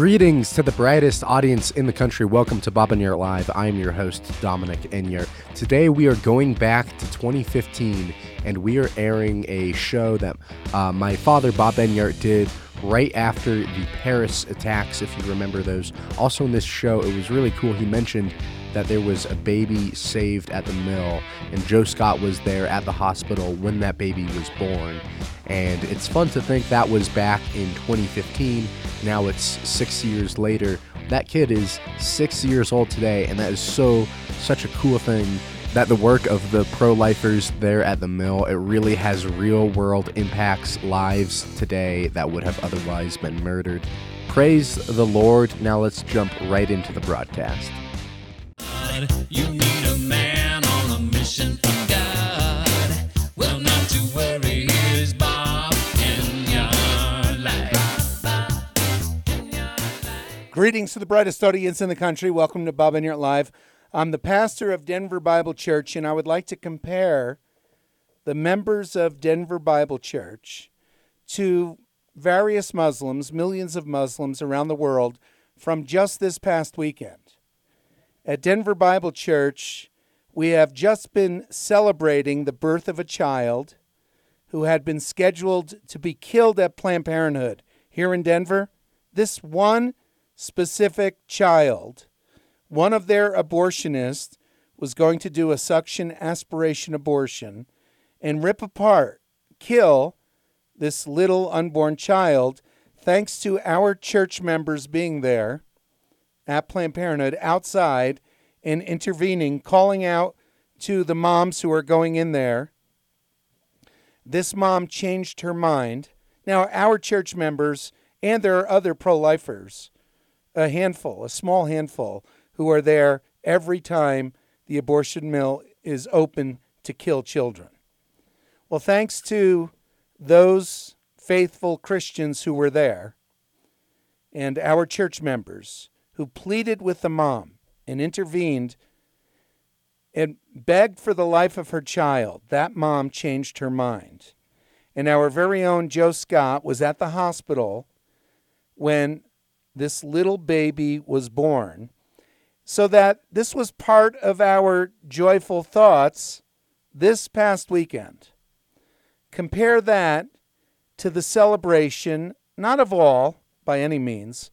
Greetings to the brightest audience in the country. Welcome to Bob Enyart Live. I'm your host, Dominic Enyart. Today we are going back to 2015 and we are airing a show that uh, my father, Bob Enyart, did right after the Paris attacks, if you remember those. Also, in this show, it was really cool. He mentioned that there was a baby saved at the mill, and Joe Scott was there at the hospital when that baby was born. And it's fun to think that was back in 2015. Now it's six years later. That kid is six years old today, and that is so, such a cool thing that the work of the pro lifers there at the mill it really has real world impacts lives today that would have otherwise been murdered praise the lord now let's jump right into the broadcast Greetings to the brightest audience in the country. Welcome to Bob Enyart Live. I'm the pastor of Denver Bible Church, and I would like to compare the members of Denver Bible Church to various Muslims, millions of Muslims around the world, from just this past weekend. At Denver Bible Church, we have just been celebrating the birth of a child who had been scheduled to be killed at Planned Parenthood here in Denver. This one specific child, one of their abortionists, was going to do a suction aspiration abortion and rip apart, kill this little unborn child, thanks to our church members being there at Planned Parenthood outside and intervening, calling out to the moms who are going in there. This mom changed her mind. Now, our church members, and there are other pro lifers, a handful, a small handful, who are there every time the abortion mill is open to kill children. Well, thanks to those faithful Christians who were there and our church members who pleaded with the mom and intervened and begged for the life of her child, that mom changed her mind. And our very own Joe Scott was at the hospital when this little baby was born. So that this was part of our joyful thoughts this past weekend. Compare that to the celebration, not of all by any means,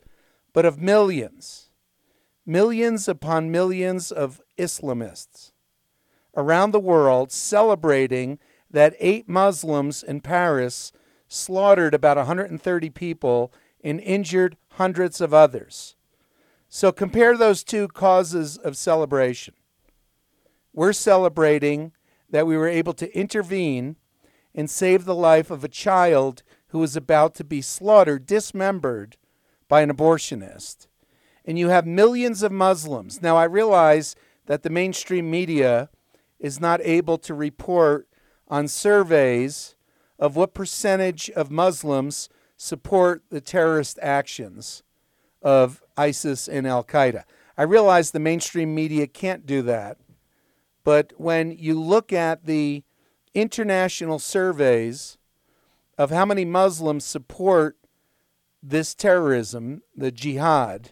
but of millions, millions upon millions of Islamists around the world celebrating that eight Muslims in Paris slaughtered about 130 people and injured hundreds of others. So compare those two causes of celebration. We're celebrating that we were able to intervene and save the life of a child who was about to be slaughtered, dismembered by an abortionist. And you have millions of Muslims. Now, I realize that the mainstream media is not able to report on surveys of what percentage of Muslims support the terrorist actions of ISIS and Al Qaeda. I realize the mainstream media can't do that, but when you look at the international surveys of how many Muslims support this terrorism, the jihad,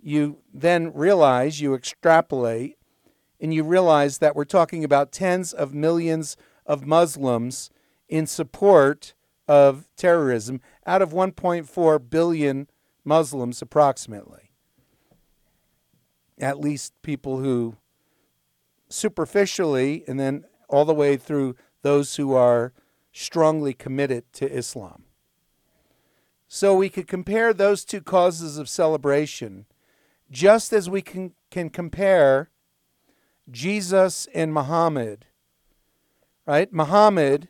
you then realize, you extrapolate, and you realize that we're talking about tens of millions of Muslims in support of terrorism out of 1.4 billion Muslims, approximately. At least people who superficially, and then all the way through those who are strongly committed to Islam. So we could compare those two causes of celebration just as we can, can compare Jesus and Muhammad. Right? Muhammad,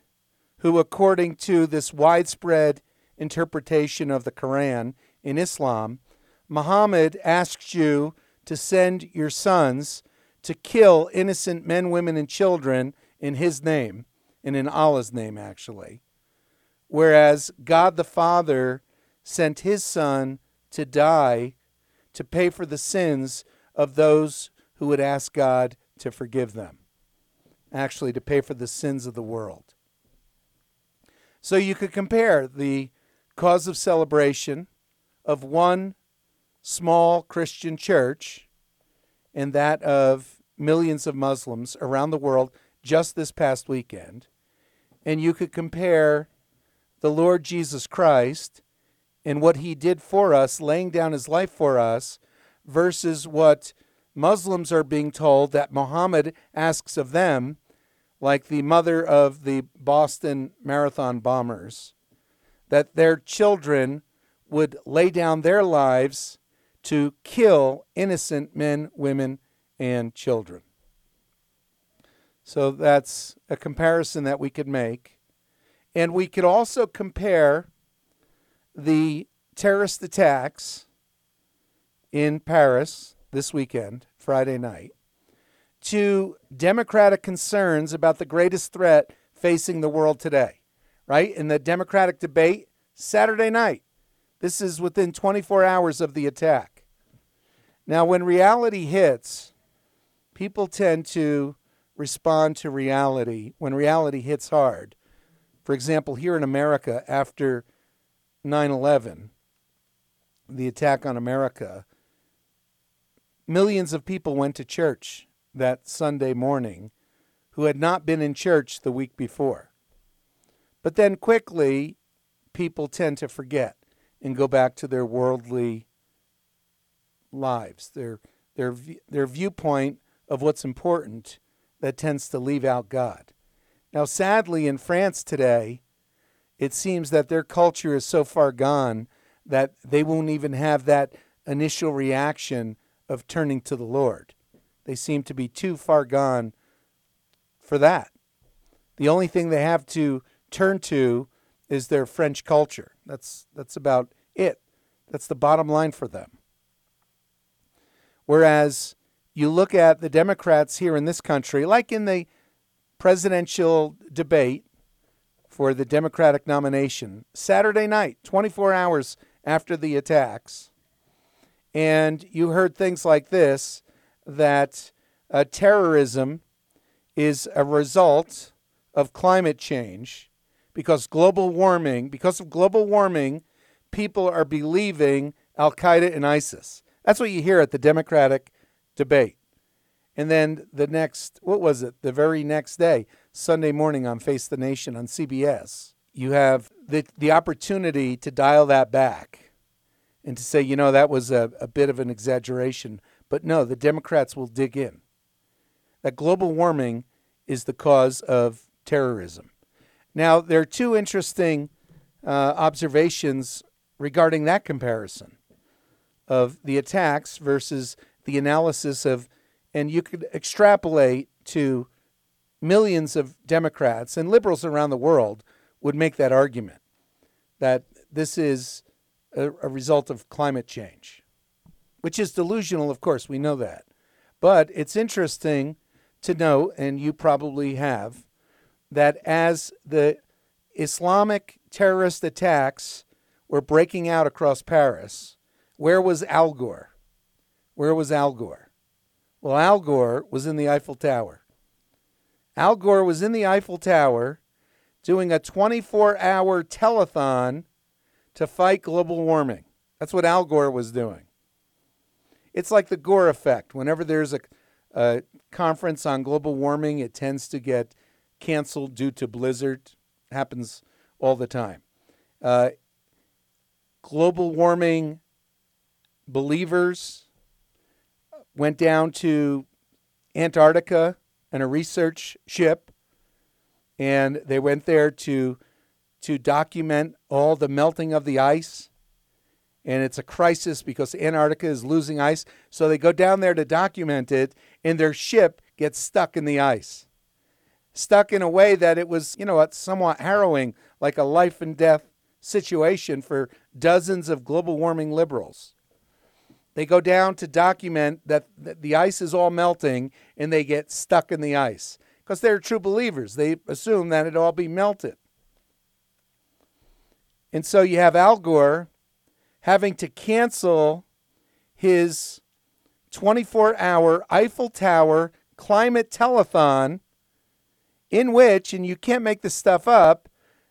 who, according to this widespread interpretation of the Quran in Islam, Muhammad asks you to send your sons to kill innocent men, women, and children in his name, and in Allah's name, actually. Whereas God the Father sent his son to die to pay for the sins of those who would ask God to forgive them, actually, to pay for the sins of the world. So you could compare the cause of celebration of one small Christian church and that of millions of Muslims around the world just this past weekend, and you could compare the Lord Jesus Christ and what he did for us, laying down his life for us, versus what Muslims are being told that Muhammad asks of them, like the mother of the Boston Marathon bombers, that their children would lay down their lives to kill innocent men, women, and children. So that's a comparison that we could make. And we could also compare the terrorist attacks in Paris this weekend, Friday night, to democratic concerns about the greatest threat facing the world today, right? In the Democratic debate, Saturday night. This is within 24 hours of the attack. Now, when reality hits, people tend to respond to reality when reality hits hard. For example, here in America, after 9 11, the attack on America, millions of people went to church that Sunday morning who had not been in church the week before. But then quickly, people tend to forget and go back to their worldly lives, their, their, their viewpoint of what's important that tends to leave out God. Now, sadly, in France today, it seems that their culture is so far gone that they won't even have that initial reaction of turning to the Lord. They seem to be too far gone for that. The only thing they have to turn to is their French culture. That's that's about it. That's the bottom line for them. Whereas you look at the Democrats here in this country, like in the presidential debate for the Democratic nomination, Saturday night, 24 hours after the attacks, and you heard things like this that uh, terrorism is a result of climate change because global warming, because of global warming, people are believing Al Qaeda and ISIS. That's what you hear at the Democratic debate. And then the next, what was it? The very next day, Sunday morning on Face the Nation on CBS, you have the, the opportunity to dial that back and to say, you know, that was a, a bit of an exaggeration. But no, the Democrats will dig in. That global warming is the cause of terrorism. Now, there are two interesting uh, observations regarding that comparison of the attacks versus the analysis of, and you could extrapolate to millions of Democrats and liberals around the world would make that argument that this is a, a result of climate change, which is delusional, of course, we know that. But it's interesting to note, and you probably have, that as the Islamic terrorist attacks were breaking out across Paris, where was Al Gore? Where was Al Gore? Well, Al Gore was in the Eiffel Tower. Al Gore was in the Eiffel Tower doing a 24 hour telethon to fight global warming. That's what Al Gore was doing. It's like the Gore effect. Whenever there's a, a conference on global warming, it tends to get canceled due to blizzard. It happens all the time. Uh, global warming believers went down to Antarctica in a research ship, and they went there to to document all the melting of the ice. And it's a crisis because Antarctica is losing ice. So they go down there to document it, and their ship gets stuck in the ice. Stuck in a way that it was, you know, somewhat harrowing, like a life and death situation for dozens of global warming liberals. They go down to document that the ice is all melting and they get stuck in the ice because they're true believers. They assume that it all be melted. And so you have Al Gore having to cancel his 24 hour Eiffel Tower climate telethon, in which, and you can't make this stuff up,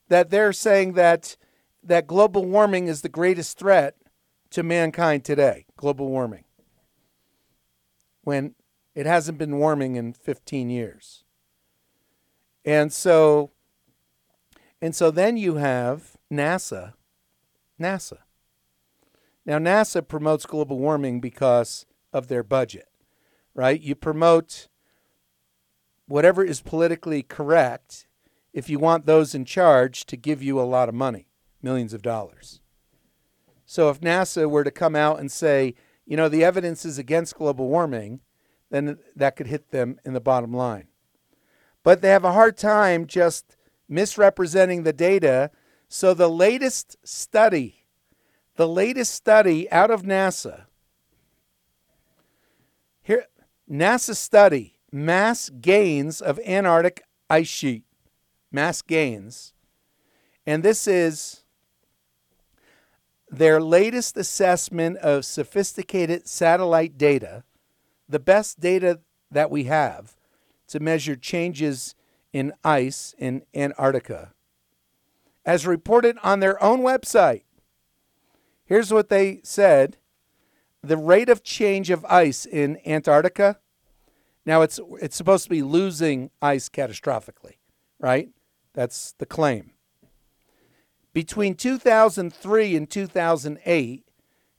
that they're saying that, that global warming is the greatest threat to mankind today, global warming, when it hasn't been warming in 15 years. And so and so then you have NASA. NASA. Now NASA promotes global warming because of their budget, right? You promote whatever is politically correct if you want those in charge to give you a lot of money, millions of dollars. So if NASA were to come out and say, you know, the evidence is against global warming, then that could hit them in the bottom line. But they have a hard time just misrepresenting the data. So the latest study, the latest study out of NASA, here, NASA study, mass gains of Antarctic ice sheet, mass gains. And this is their latest assessment of sophisticated satellite data, the best data that we have to measure changes in ice in Antarctica. As reported on their own website, here's what they said the rate of change of ice in Antarctica. Now it's it's supposed to be losing ice catastrophically, right? That's the claim. Between 2003 and 2008,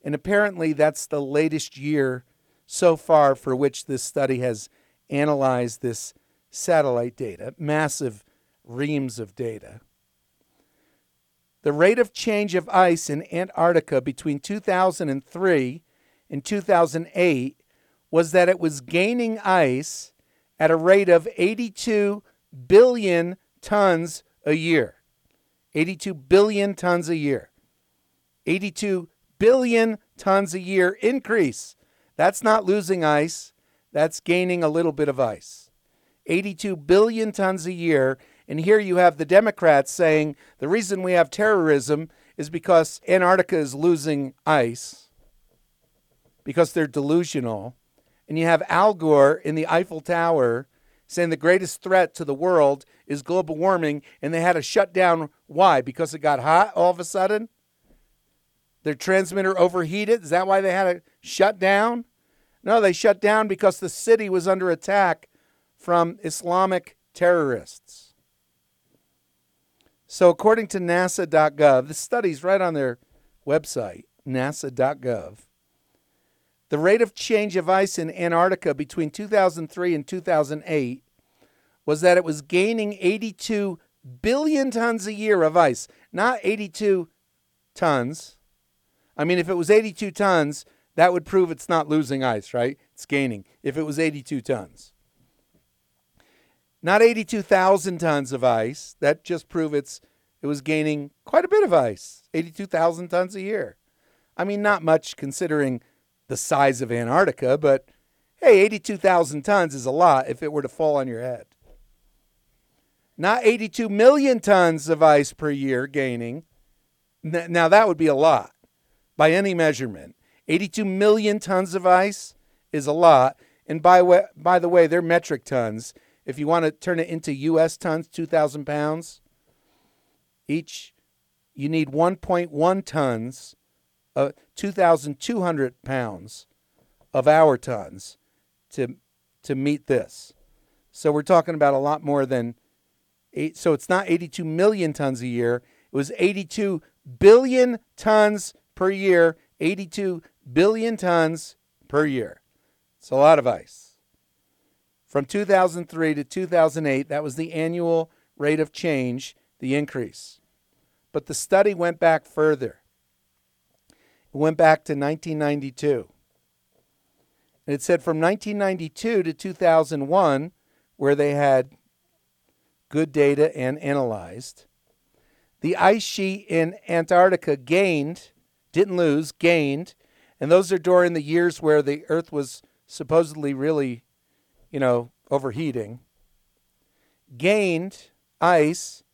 and apparently that's the latest year so far for which this study has analyzed this satellite data, massive reams of data. The rate of change of ice in Antarctica between 2003 and 2008 was that it was gaining ice at a rate of 82 billion tons a year. 82 billion tons a year. 82 billion tons a year increase. That's not losing ice, that's gaining a little bit of ice. 82 billion tons a year. And here you have the Democrats saying the reason we have terrorism is because Antarctica is losing ice, because they're delusional. And you have Al Gore in the Eiffel Tower saying the greatest threat to the world is global warming, and they had to shut down. Why? Because it got hot all of a sudden? Their transmitter overheated? Is that why they had to shut down? No, they shut down because the city was under attack from Islamic terrorists. So, according to NASA.gov, the study's right on their website, nasa.gov. The rate of change of ice in Antarctica between 2003 and 2008 was that it was gaining 82 billion tons a year of ice, not 82 tons. I mean, if it was 82 tons, that would prove it's not losing ice, right? It's gaining. If it was 82 tons. Not 82,000 tons of ice. That just proves it's it was gaining quite a bit of ice. 82,000 tons a year. I mean, not much considering the size of Antarctica, but hey, 82,000 tons is a lot if it were to fall on your head. Not 82 million tons of ice per year gaining. Now, that would be a lot by any measurement. 82 million tons of ice is a lot. And by, way, by the way, they're metric tons. If you want to turn it into U.S. tons, 2,000 pounds each, you need 1.1 tons, uh, 2,200 pounds of our tons to, to meet this. So we're talking about a lot more than eight. So it's not 82 million tons a year. It was 82 billion tons per year. 82 billion tons per year. It's a lot of ice. From 2003 to 2008, that was the annual rate of change, the increase. But the study went back further. Went back to 1992. And it said from 1992 to 2001, where they had good data and analyzed, the ice sheet in Antarctica gained, didn't lose, gained. And those are during the years where the Earth was supposedly really you know, overheating, gained ice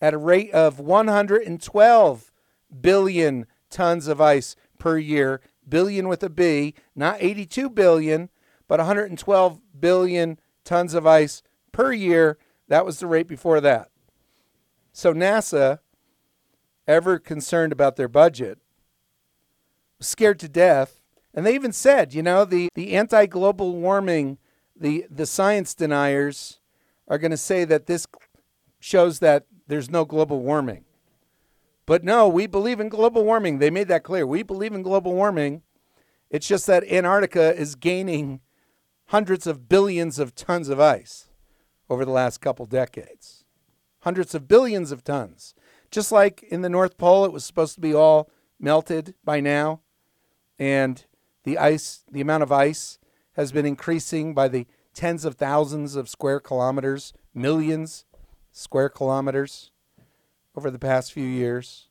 at a rate of 112 billion tons of ice per year, billion with a B, not 82 billion, but 112 billion tons of ice per year. That was the rate before that. So NASA, ever concerned about their budget, scared to death. And they even said, you know, the, the anti global warming, the, the science deniers are going to say that this shows that there's no global warming. But no, we believe in global warming. They made that clear. We believe in global warming. It's just that Antarctica is gaining hundreds of billions of tons of ice over the last couple decades. Hundreds of billions of tons. Just like in the North Pole, it was supposed to be all melted by now. And the ice, the amount of ice has been increasing by the tens of thousands of square kilometers, millions square kilometers over the past few years,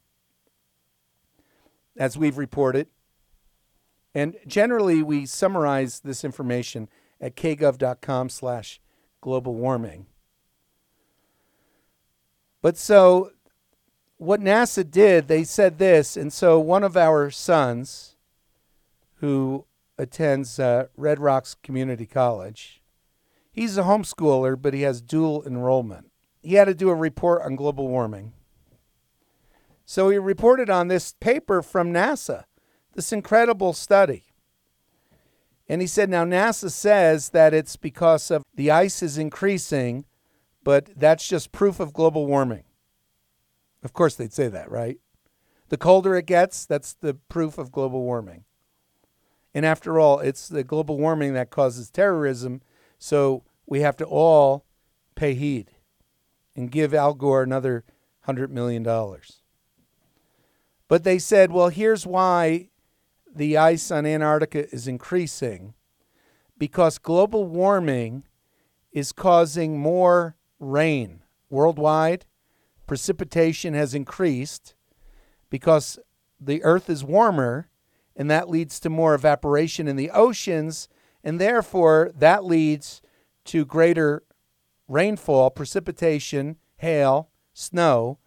as we've reported. And generally, we summarize this information at kgov.com slash global warming. But so what NASA did, they said this, and so one of our sons who attends uh, Red Rocks Community College, he's a homeschooler, but he has dual enrollment. He had to do a report on global warming. So he reported on this paper from NASA, this incredible study. And he said, now NASA says that it's because of the ice is increasing, but that's just proof of global warming. Of course, they'd say that, right? The colder it gets, that's the proof of global warming. And after all, it's the global warming that causes terrorism, so we have to all pay heed and give Al Gore another $100 million. But they said, well, here's why the ice on Antarctica is increasing because global warming is causing more rain worldwide. Precipitation has increased because the earth is warmer, and that leads to more evaporation in the oceans, and therefore that leads to greater rainfall, precipitation, hail, snow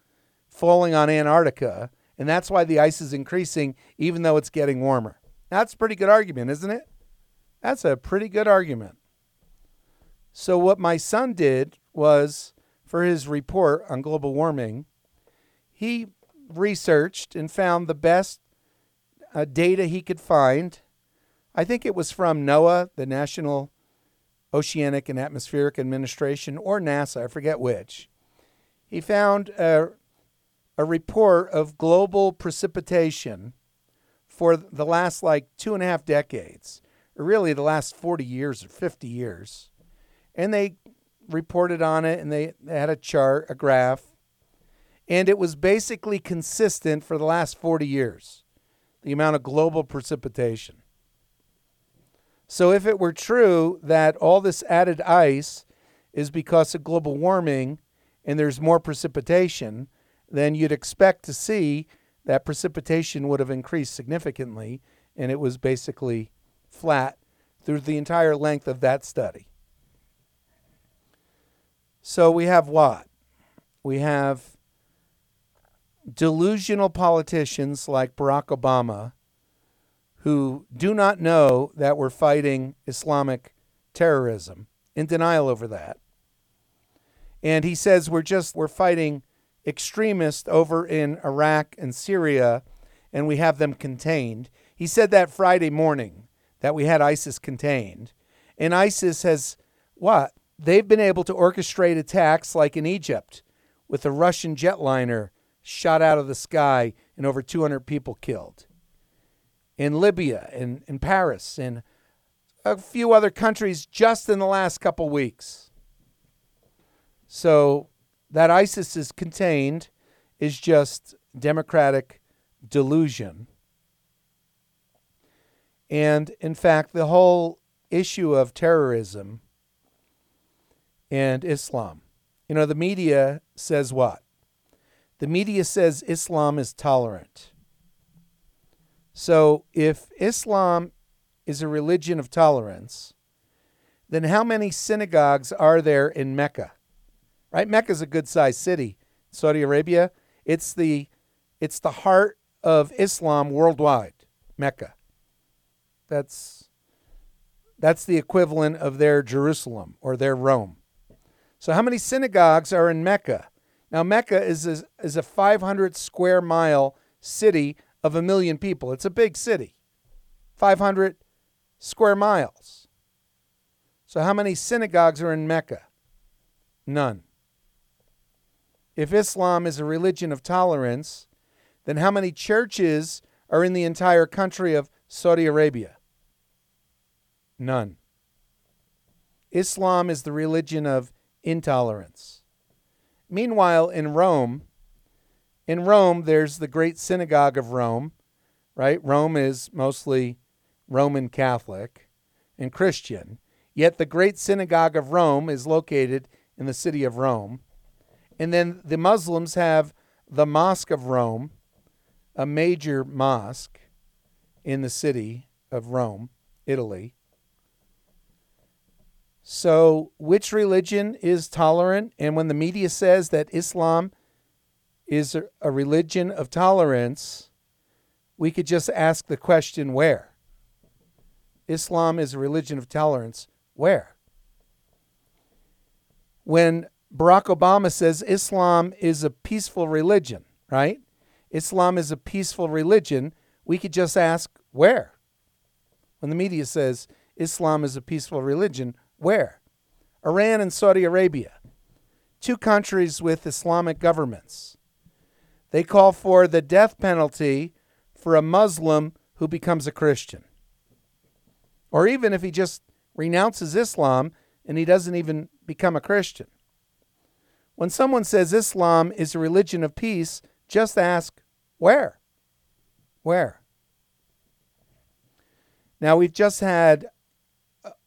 falling on Antarctica and that's why the ice is increasing, even though it's getting warmer. That's a pretty good argument, isn't it? That's a pretty good argument. So, what my son did was for his report on global warming, he researched and found the best uh, data he could find. I think it was from NOAA, the National Oceanic and Atmospheric Administration, or NASA, I forget which. He found a a report of global precipitation for the last like two and a half decades, or really the last 40 years or 50 years. And they reported on it and they, had a chart, a graph, and it was basically consistent for the last 40 years, the amount of global precipitation. So, if it were true that all this added ice is because of global warming and there's more precipitation, then you'd expect to see that precipitation would have increased significantly, and it was basically flat through the entire length of that study. So we have what? We have delusional politicians like Barack Obama who do not know that we're fighting Islamic terrorism, in denial over that. And he says we're just we're fighting extremists over in Iraq and Syria, and we have them contained. He said that Friday morning that we had ISIS contained. And ISIS has what? They've been able to orchestrate attacks like in Egypt with a Russian jetliner shot out of the sky and over 200 people killed. In Libya, in, in Paris, in a few other countries just in the last couple weeks. So that ISIS is contained is just democratic delusion. And in fact, the whole issue of terrorism and Islam, you know, the media says what? The media says Islam is tolerant. So if Islam is a religion of tolerance, then how many synagogues are there in Mecca? Right? Mecca is a good sized city. Saudi Arabia, it's the it's the heart of Islam worldwide. Mecca. That's that's the equivalent of their Jerusalem or their Rome. So how many synagogues are in Mecca? Now Mecca is a, is a 500 square mile city of a million people. It's a big city, 500 square miles. So, how many synagogues are in Mecca? None. If Islam is a religion of tolerance, then how many churches are in the entire country of Saudi Arabia? None. Islam is the religion of intolerance. Meanwhile, in Rome, in Rome, there's the great synagogue of Rome, right? Rome is mostly Roman Catholic and Christian. Yet the great synagogue of Rome is located in the city of Rome. And then the Muslims have the Mosque of Rome, a major mosque in the city of Rome, Italy. So, which religion is tolerant? And when the media says that Islam is a- religion of tolerance, we could just ask the question where? Islam is a religion of tolerance. Where? When Barack Obama says Islam is a peaceful religion, right? Islam is a peaceful religion, we could just ask where? When the media says Islam is a peaceful religion, where? Iran and Saudi Arabia, two countries with Islamic governments. They call for the death penalty for a Muslim who becomes a Christian. Or even if he just renounces Islam and he doesn't even become a Christian. When someone says Islam is a religion of peace, just ask, where? Where? Now, we've just had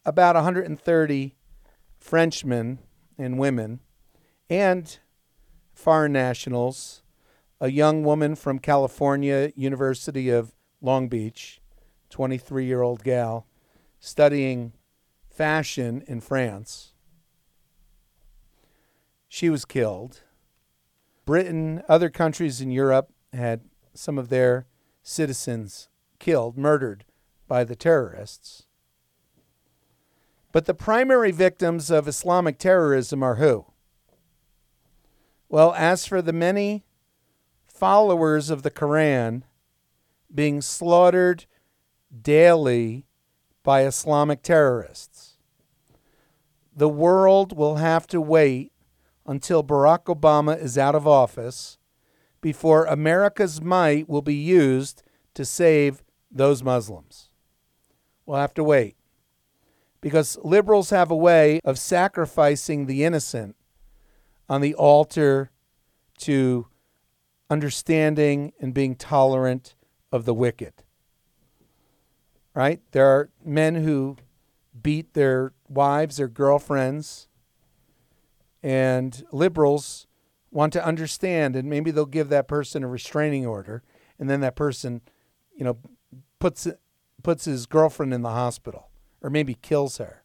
about 130 Frenchmen and women and foreign nationals, a young woman from California, University of Long Beach, 23 year old gal, studying fashion in France. She was killed. Britain, other countries in Europe had some of their citizens killed, murdered by the terrorists. But the primary victims of Islamic terrorism are who? Well, as for the many followers of the Quran being slaughtered daily by Islamic terrorists, the world will have to wait until Barack Obama is out of office before America's might will be used to save those Muslims. We'll have to wait. Because liberals have a way of sacrificing the innocent on the altar to understanding and being tolerant of the wicked. Right? There are men who beat their wives, or girlfriends, and liberals want to understand and maybe they'll give that person a restraining order and then that person, you know, puts puts his girlfriend in the hospital or maybe kills her.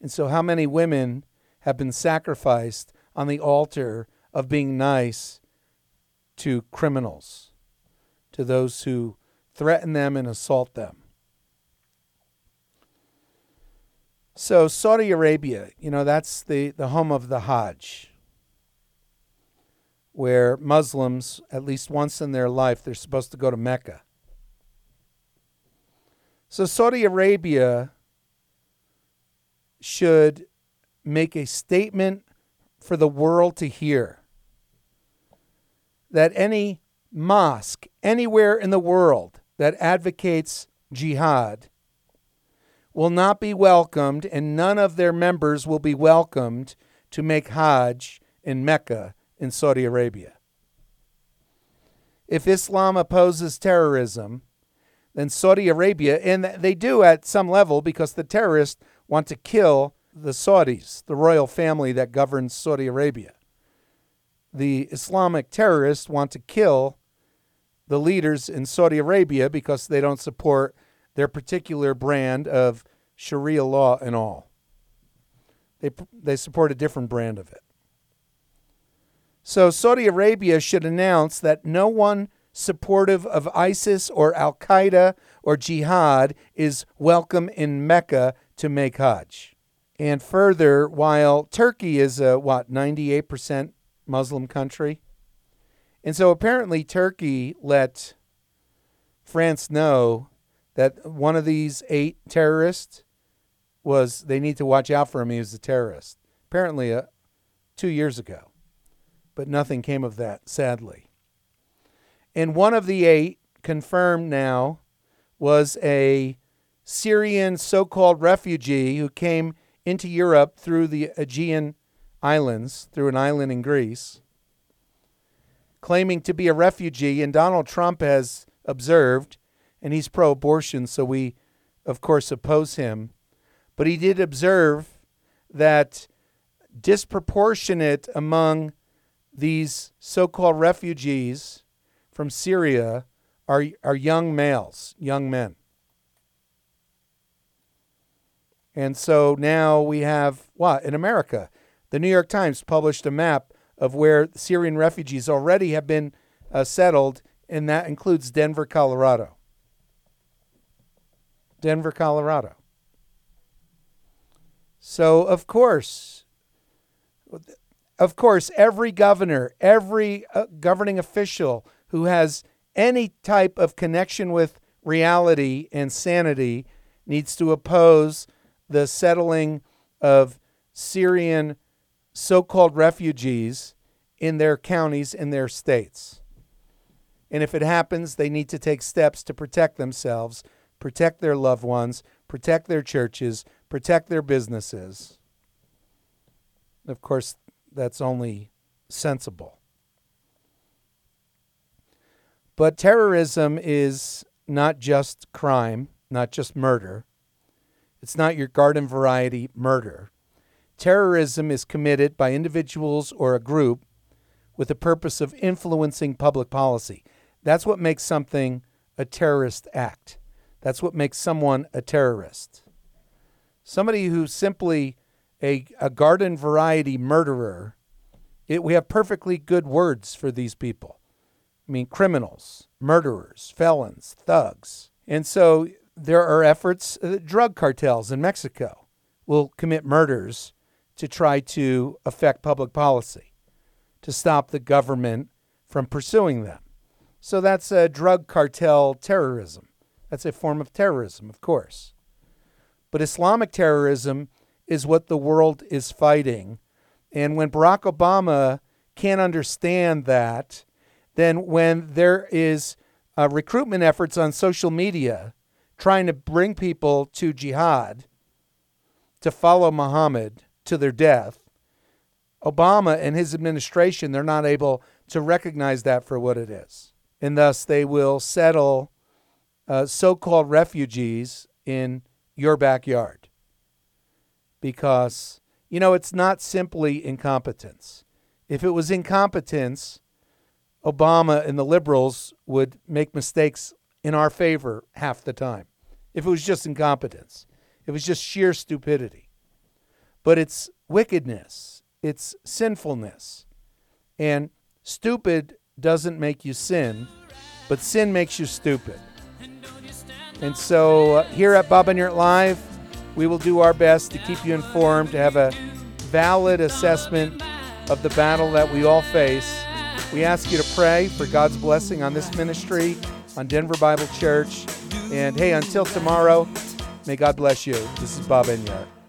And so how many women have been sacrificed on the altar of being nice to criminals, to those who threaten them and assault them? So Saudi Arabia, you know, that's the, the home of the Hajj, where Muslims, at least once in their life, they're supposed to go to Mecca. So Saudi Arabia should make a statement for the world to hear that any mosque anywhere in the world that advocates jihad will not be welcomed, and none of their members will be welcomed to make Hajj in Mecca in Saudi Arabia. If Islam opposes terrorism, then Saudi Arabia, and they do at some level because the terrorists want to kill the Saudis, the royal family that governs Saudi Arabia. The Islamic terrorists want to kill the leaders in Saudi Arabia because they don't support their particular brand of Sharia law and all. They, they support a different brand of it. So Saudi Arabia should announce that no one supportive of ISIS or Al Qaeda or jihad is welcome in Mecca to make Hajj. And further, while Turkey is a what, 98% Muslim country, and so apparently Turkey let France know that one of these eight terrorists was they need to watch out for him. He was a terrorist. Apparently, uh, two years ago, but nothing came of that, sadly. And one of the eight, confirmed now, was a Syrian so called refugee who came into Europe through the Aegean Islands, through an island in Greece, claiming to be a refugee. And Donald Trump has observed, and he's pro abortion, so we, of course, oppose him. But he did observe that disproportionate among these so called refugees from Syria are, are young males, young men. And so now we have what? In America, the New York Times published a map of where Syrian refugees already have been uh, settled, and that includes Denver, Colorado. Denver, Colorado. So, of course, of course, every governor, every uh, governing official who has any type of connection with reality and sanity needs to oppose the settling of Syrian so called refugees in their counties, in their states. And if it happens, they need to take steps to protect themselves, protect their loved ones, protect their churches, protect their businesses. Of course, that's only sensible. But terrorism is not just crime, not just murder. It's not your garden variety murder. Terrorism is committed by individuals or a group with the purpose of influencing public policy. That's what makes something a terrorist act. That's what makes someone a terrorist. Somebody who's simply a, a garden variety murderer, it, we have perfectly good words for these people. I mean, criminals, murderers, felons, thugs. And so there are efforts, uh, drug cartels in Mexico will commit murders to try to affect public policy, to stop the government from pursuing them. So that's a drug cartel terrorism. That's a form of terrorism, of course. But Islamic terrorism is what the world is fighting. And when Barack Obama can't understand that, then when there is uh, recruitment efforts on social media trying to bring people to jihad, to follow Muhammad to their death, Obama and his administration, they're not able to recognize that for what it is. And thus they will settle uh, so called refugees in your backyard. Because, you know, it's not simply incompetence. If it was incompetence, Obama and the liberals would make mistakes in our favor half the time. If it was just incompetence, it was just sheer stupidity. But it's wickedness, it's sinfulness. And stupid doesn't make you sin, but sin makes you stupid. And so uh, here at Bob Enyart Live, we will do our best to keep you informed, to have a valid assessment of the battle that we all face. We ask you to pray for God's blessing on this ministry, on Denver Bible Church. And hey, until tomorrow, may God bless you. This is Bob Enyart.